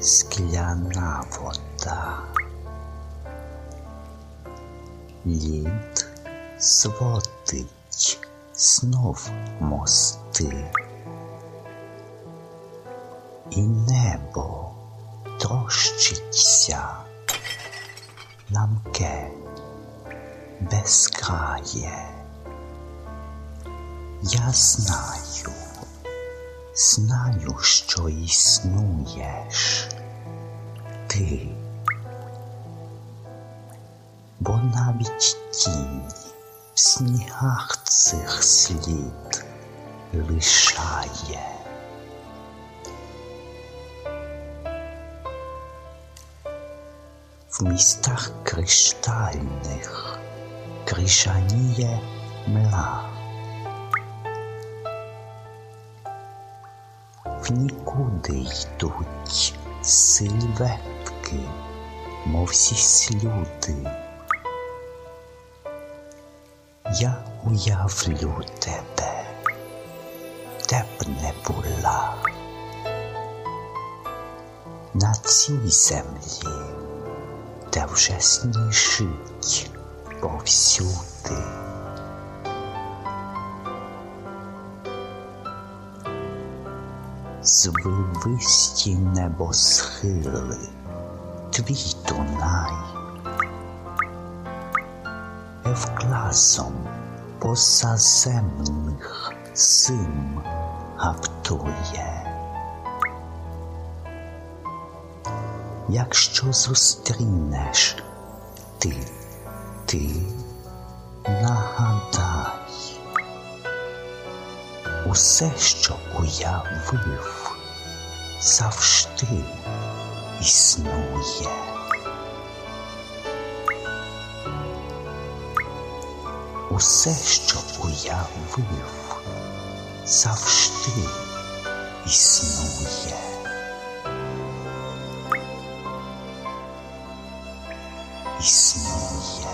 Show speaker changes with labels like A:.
A: скляна вода, лід сводить знов мости, і небо трощиться ламке безкрає. Я знаю, знаю, що існуєш ти, бо навіть тінь в снігах цих слід лишає. В містах криштальних крижаніє мла. Нікуди йдуть сильветки, мов всі слюди. Я уявлю тебе, де б не була на цій землі, де вже сніжить повсюди. Звивисті небосхили, твій Дунай, Евкласом позаземних зим гаптує. Якщо зустрінеш ти, ти нагадай усе, що уявив, завжди існує. Усе, що уявив, завжди існує. Існує.